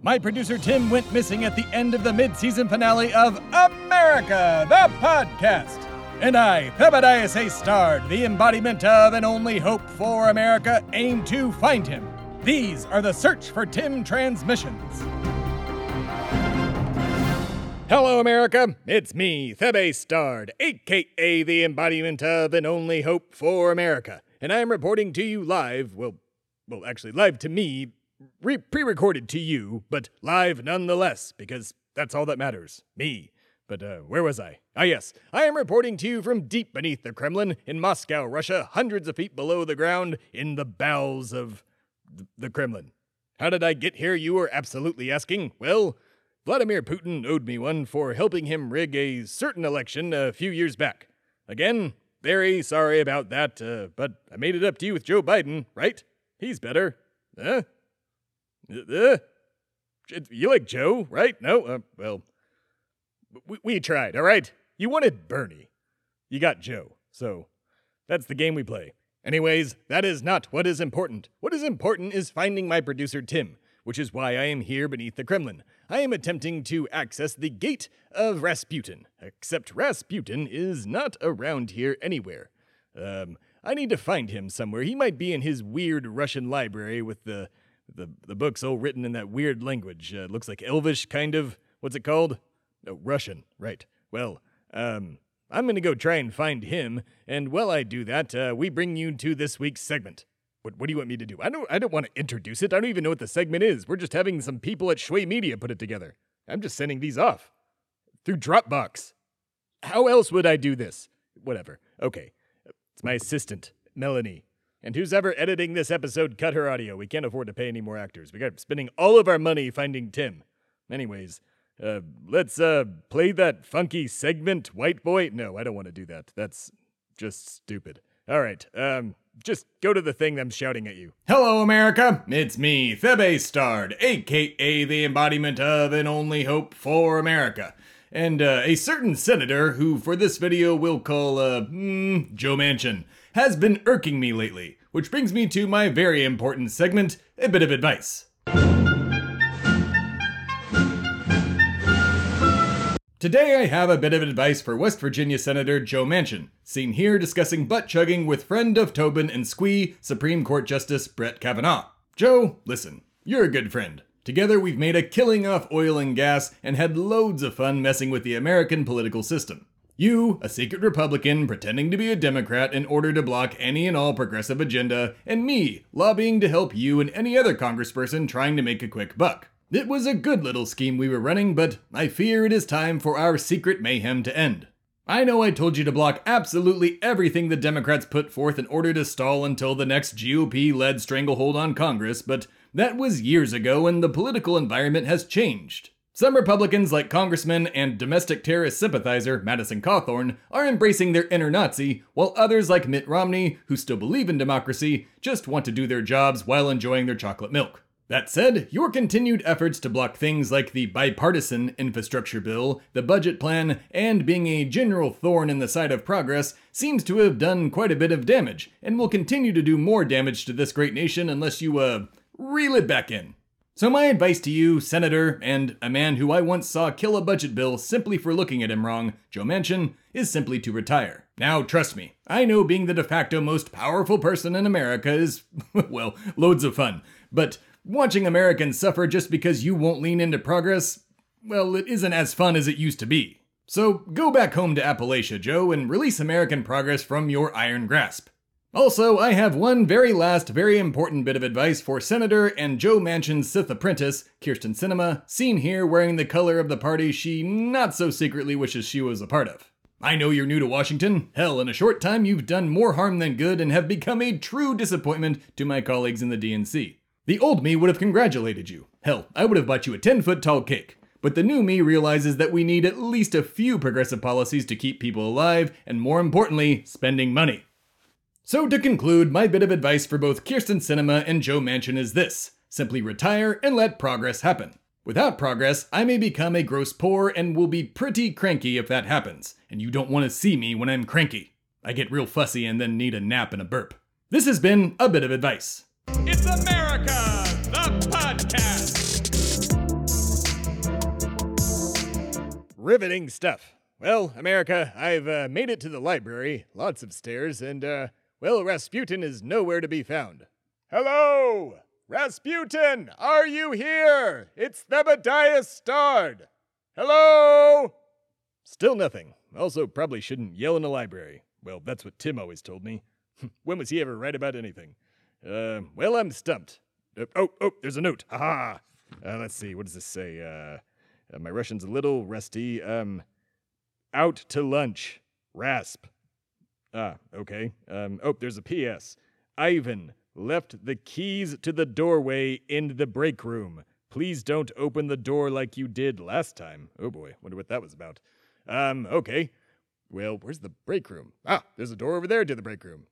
My producer Tim went missing at the end of the mid season finale of America, the podcast. And I, Thebadias A. Starred, the embodiment of and only hope for America, aim to find him. These are the Search for Tim transmissions. Hello, America. It's me, Thebe Stard, aka the embodiment of and only hope for America. And I am reporting to you live, well, well, actually, live to me, re- pre recorded to you, but live nonetheless, because that's all that matters. Me. But uh, where was I? Ah, yes. I am reporting to you from deep beneath the Kremlin in Moscow, Russia, hundreds of feet below the ground, in the bowels of th- the Kremlin. How did I get here, you are absolutely asking? Well, Vladimir Putin owed me one for helping him rig a certain election a few years back. Again, very sorry about that, uh, but I made it up to you with Joe Biden, right? He's better. Huh? Uh, you like Joe, right? No? Uh, well, we, we tried, all right? You wanted Bernie. You got Joe. So that's the game we play. Anyways, that is not what is important. What is important is finding my producer Tim, which is why I am here beneath the Kremlin. I am attempting to access the gate of Rasputin, except Rasputin is not around here anywhere. Um, I need to find him somewhere. He might be in his weird Russian library with the the, the books all written in that weird language. Uh, looks like Elvish, kind of. What's it called? Russian, right. Well, um, I'm gonna go try and find him, and while I do that, uh, we bring you to this week's segment. What, what do you want me to do? I don't I don't want to introduce it. I don't even know what the segment is. We're just having some people at Shway Media put it together. I'm just sending these off through Dropbox. How else would I do this? Whatever. Okay. It's my assistant, Melanie. And who's ever editing this episode, cut her audio. We can't afford to pay any more actors. We got spending all of our money finding Tim. Anyways, uh, let's uh, play that funky segment, White Boy. No, I don't want to do that. That's just stupid. All right, um, just go to the thing I'm shouting at you. Hello, America. It's me, Thebe Stard, aka the embodiment of and only hope for America. And uh, a certain senator, who for this video we'll call, uh, mm, Joe Manchin, has been irking me lately, which brings me to my very important segment, a bit of advice. Today I have a bit of advice for West Virginia Senator Joe Manchin, seen here discussing butt chugging with friend of Tobin and Squee, Supreme Court Justice Brett Kavanaugh. Joe, listen, you're a good friend. Together we've made a killing off oil and gas and had loads of fun messing with the American political system. You, a secret Republican pretending to be a Democrat in order to block any and all progressive agenda, and me, lobbying to help you and any other congressperson trying to make a quick buck. It was a good little scheme we were running, but I fear it is time for our secret mayhem to end. I know I told you to block absolutely everything the Democrats put forth in order to stall until the next GOP led stranglehold on Congress, but that was years ago and the political environment has changed. Some Republicans, like Congressman and domestic terrorist sympathizer Madison Cawthorn, are embracing their inner Nazi, while others, like Mitt Romney, who still believe in democracy, just want to do their jobs while enjoying their chocolate milk. That said, your continued efforts to block things like the bipartisan infrastructure bill, the budget plan, and being a general thorn in the side of progress seems to have done quite a bit of damage, and will continue to do more damage to this great nation unless you, uh, reel it back in. So, my advice to you, Senator, and a man who I once saw kill a budget bill simply for looking at him wrong, Joe Manchin, is simply to retire. Now, trust me, I know being the de facto most powerful person in America is, well, loads of fun, but Watching Americans suffer just because you won't lean into progress, well, it isn't as fun as it used to be. So go back home to Appalachia, Joe, and release American progress from your iron grasp. Also, I have one very last, very important bit of advice for Senator and Joe Manchin's Sith apprentice, Kyrsten Sinema, seen here wearing the color of the party she not so secretly wishes she was a part of. I know you're new to Washington. Hell, in a short time, you've done more harm than good and have become a true disappointment to my colleagues in the DNC. The old me would have congratulated you. Hell, I would have bought you a 10 foot tall cake. But the new me realizes that we need at least a few progressive policies to keep people alive, and more importantly, spending money. So, to conclude, my bit of advice for both Kyrsten Sinema and Joe Manchin is this simply retire and let progress happen. Without progress, I may become a gross poor and will be pretty cranky if that happens, and you don't want to see me when I'm cranky. I get real fussy and then need a nap and a burp. This has been a bit of advice. It's America, the podcast. Riveting stuff. Well, America, I've uh, made it to the library, lots of stairs, and, uh, well, Rasputin is nowhere to be found. Hello! Rasputin, are you here? It's Thebadiah Stard. Hello? Still nothing. Also, probably shouldn't yell in a library. Well, that's what Tim always told me. when was he ever right about anything? Uh, well, I'm stumped. Uh, oh, oh, there's a note. Aha! Uh, let's see, what does this say? Uh, uh, my Russian's a little rusty. Um, out to lunch. Rasp. Ah, okay. Um, oh, there's a P.S. Ivan left the keys to the doorway in the break room. Please don't open the door like you did last time. Oh boy, wonder what that was about. Um, okay. Well, where's the break room? Ah, there's a door over there to the break room.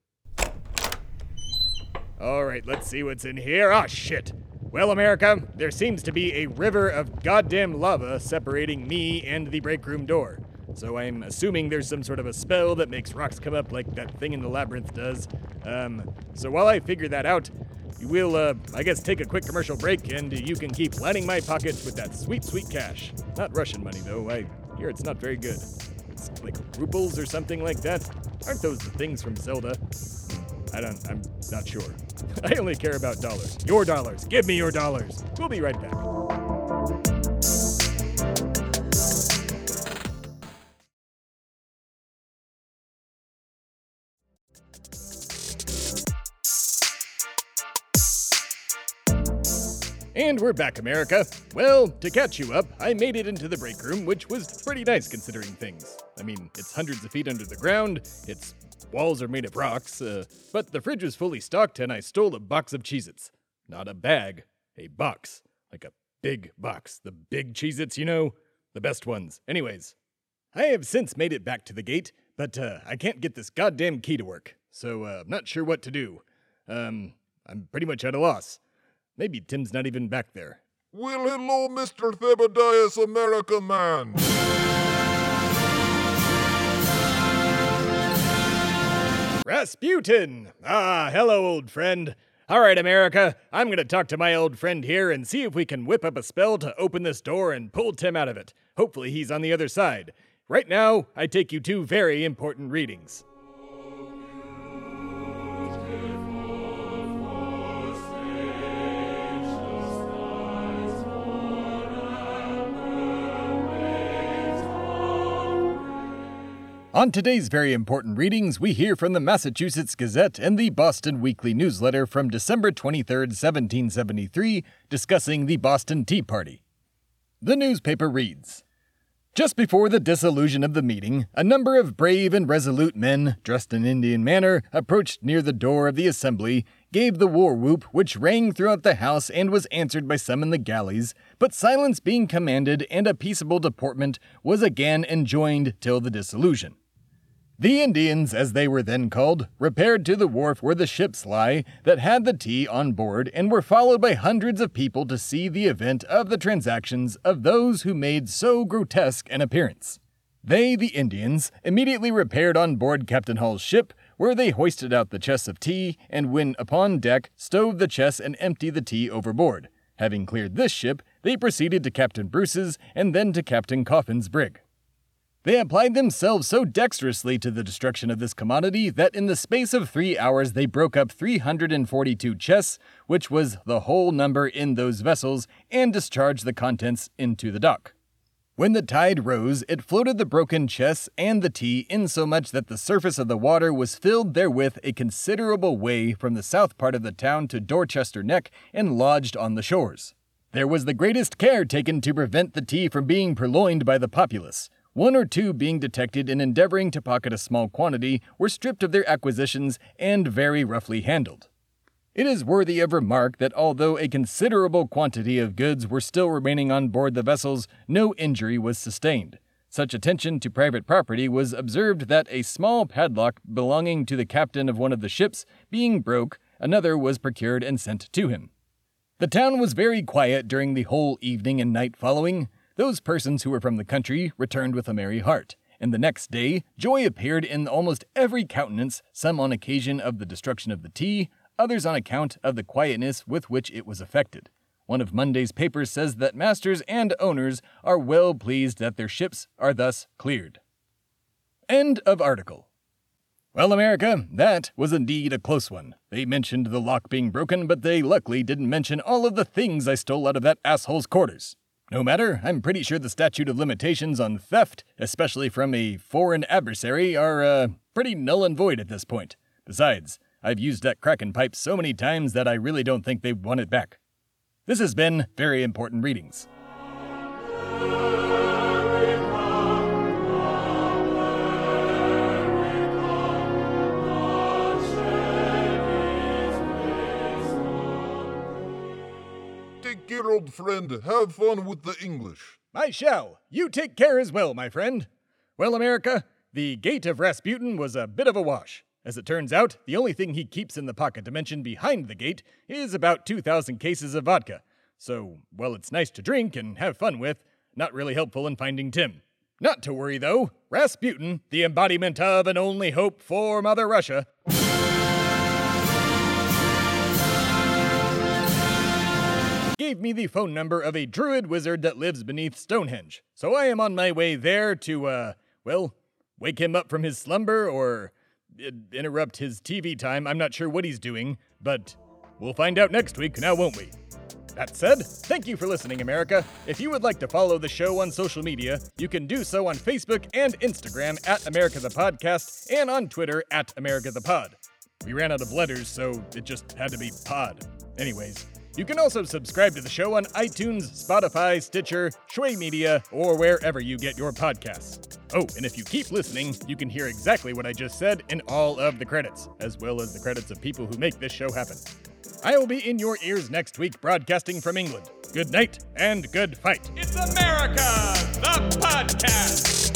All right, let's see what's in here. Ah, shit. Well, America, there seems to be a river of goddamn lava separating me and the break room door. So I'm assuming there's some sort of a spell that makes rocks come up like that thing in the labyrinth does. Um, so while I figure that out, we'll, uh, I guess, take a quick commercial break and you can keep lining my pockets with that sweet, sweet cash. Not Russian money, though. I hear it's not very good. It's like rubles or something like that. Aren't those the things from Zelda? I don't, I'm not sure. I only care about dollars. Your dollars. Give me your dollars. We'll be right back. And we're back, America. Well, to catch you up, I made it into the break room, which was pretty nice considering things. I mean, it's hundreds of feet under the ground, its walls are made of rocks, uh, but the fridge was fully stocked and I stole a box of Cheez Its. Not a bag, a box. Like a big box. The big Cheez Its, you know? The best ones. Anyways, I have since made it back to the gate, but uh, I can't get this goddamn key to work, so uh, I'm not sure what to do. Um, I'm pretty much at a loss. Maybe Tim's not even back there. Well, hello, Mr. Thebadiah's America Man. Rasputin! Ah, hello, old friend. All right, America, I'm going to talk to my old friend here and see if we can whip up a spell to open this door and pull Tim out of it. Hopefully, he's on the other side. Right now, I take you two very important readings. On today's very important readings, we hear from the Massachusetts Gazette and the Boston Weekly Newsletter from December 23, 1773, discussing the Boston Tea Party. The newspaper reads Just before the dissolution of the meeting, a number of brave and resolute men, dressed in Indian manner, approached near the door of the assembly, gave the war whoop, which rang throughout the house and was answered by some in the galleys, but silence being commanded and a peaceable deportment was again enjoined till the dissolution. The Indians, as they were then called, repaired to the wharf where the ships lie that had the tea on board and were followed by hundreds of people to see the event of the transactions of those who made so grotesque an appearance. They, the Indians, immediately repaired on board Captain Hall's ship, where they hoisted out the chests of tea, and when upon deck, stowed the chests and emptied the tea overboard. Having cleared this ship, they proceeded to Captain Bruce's and then to Captain Coffin's brig. They applied themselves so dexterously to the destruction of this commodity that in the space of three hours they broke up 342 chests, which was the whole number in those vessels, and discharged the contents into the dock. When the tide rose, it floated the broken chests and the tea insomuch that the surface of the water was filled therewith a considerable way from the south part of the town to Dorchester Neck and lodged on the shores. There was the greatest care taken to prevent the tea from being purloined by the populace one or two being detected in endeavoring to pocket a small quantity were stripped of their acquisitions and very roughly handled. It is worthy of remark that although a considerable quantity of goods were still remaining on board the vessels, no injury was sustained. Such attention to private property was observed that a small padlock belonging to the captain of one of the ships being broke, another was procured and sent to him. The town was very quiet during the whole evening and night following, those persons who were from the country returned with a merry heart, and the next day joy appeared in almost every countenance, some on occasion of the destruction of the tea, others on account of the quietness with which it was effected. One of Monday's papers says that masters and owners are well pleased that their ships are thus cleared. End of article. Well, America, that was indeed a close one. They mentioned the lock being broken, but they luckily didn't mention all of the things I stole out of that asshole's quarters. No matter, I'm pretty sure the statute of limitations on theft, especially from a foreign adversary, are, uh, pretty null and void at this point. Besides, I've used that Kraken pipe so many times that I really don't think they want it back. This has been Very Important Readings. Take care, old friend. Have fun with the English. I shall. You take care as well, my friend. Well, America, the gate of Rasputin was a bit of a wash. As it turns out, the only thing he keeps in the pocket dimension behind the gate is about 2,000 cases of vodka. So, while it's nice to drink and have fun with, not really helpful in finding Tim. Not to worry, though. Rasputin, the embodiment of and only hope for Mother Russia, gave me the phone number of a druid wizard that lives beneath Stonehenge. So I am on my way there to, uh, well, wake him up from his slumber or uh, interrupt his TV time. I'm not sure what he's doing, but we'll find out next week, now won't we? That said, thank you for listening, America. If you would like to follow the show on social media, you can do so on Facebook and Instagram at America the Podcast and on Twitter at America the Pod. We ran out of letters, so it just had to be pod. Anyways, you can also subscribe to the show on iTunes, Spotify, Stitcher, Shway Media, or wherever you get your podcasts. Oh, and if you keep listening, you can hear exactly what I just said in all of the credits, as well as the credits of people who make this show happen. I will be in your ears next week, broadcasting from England. Good night and good fight. It's America, the podcast.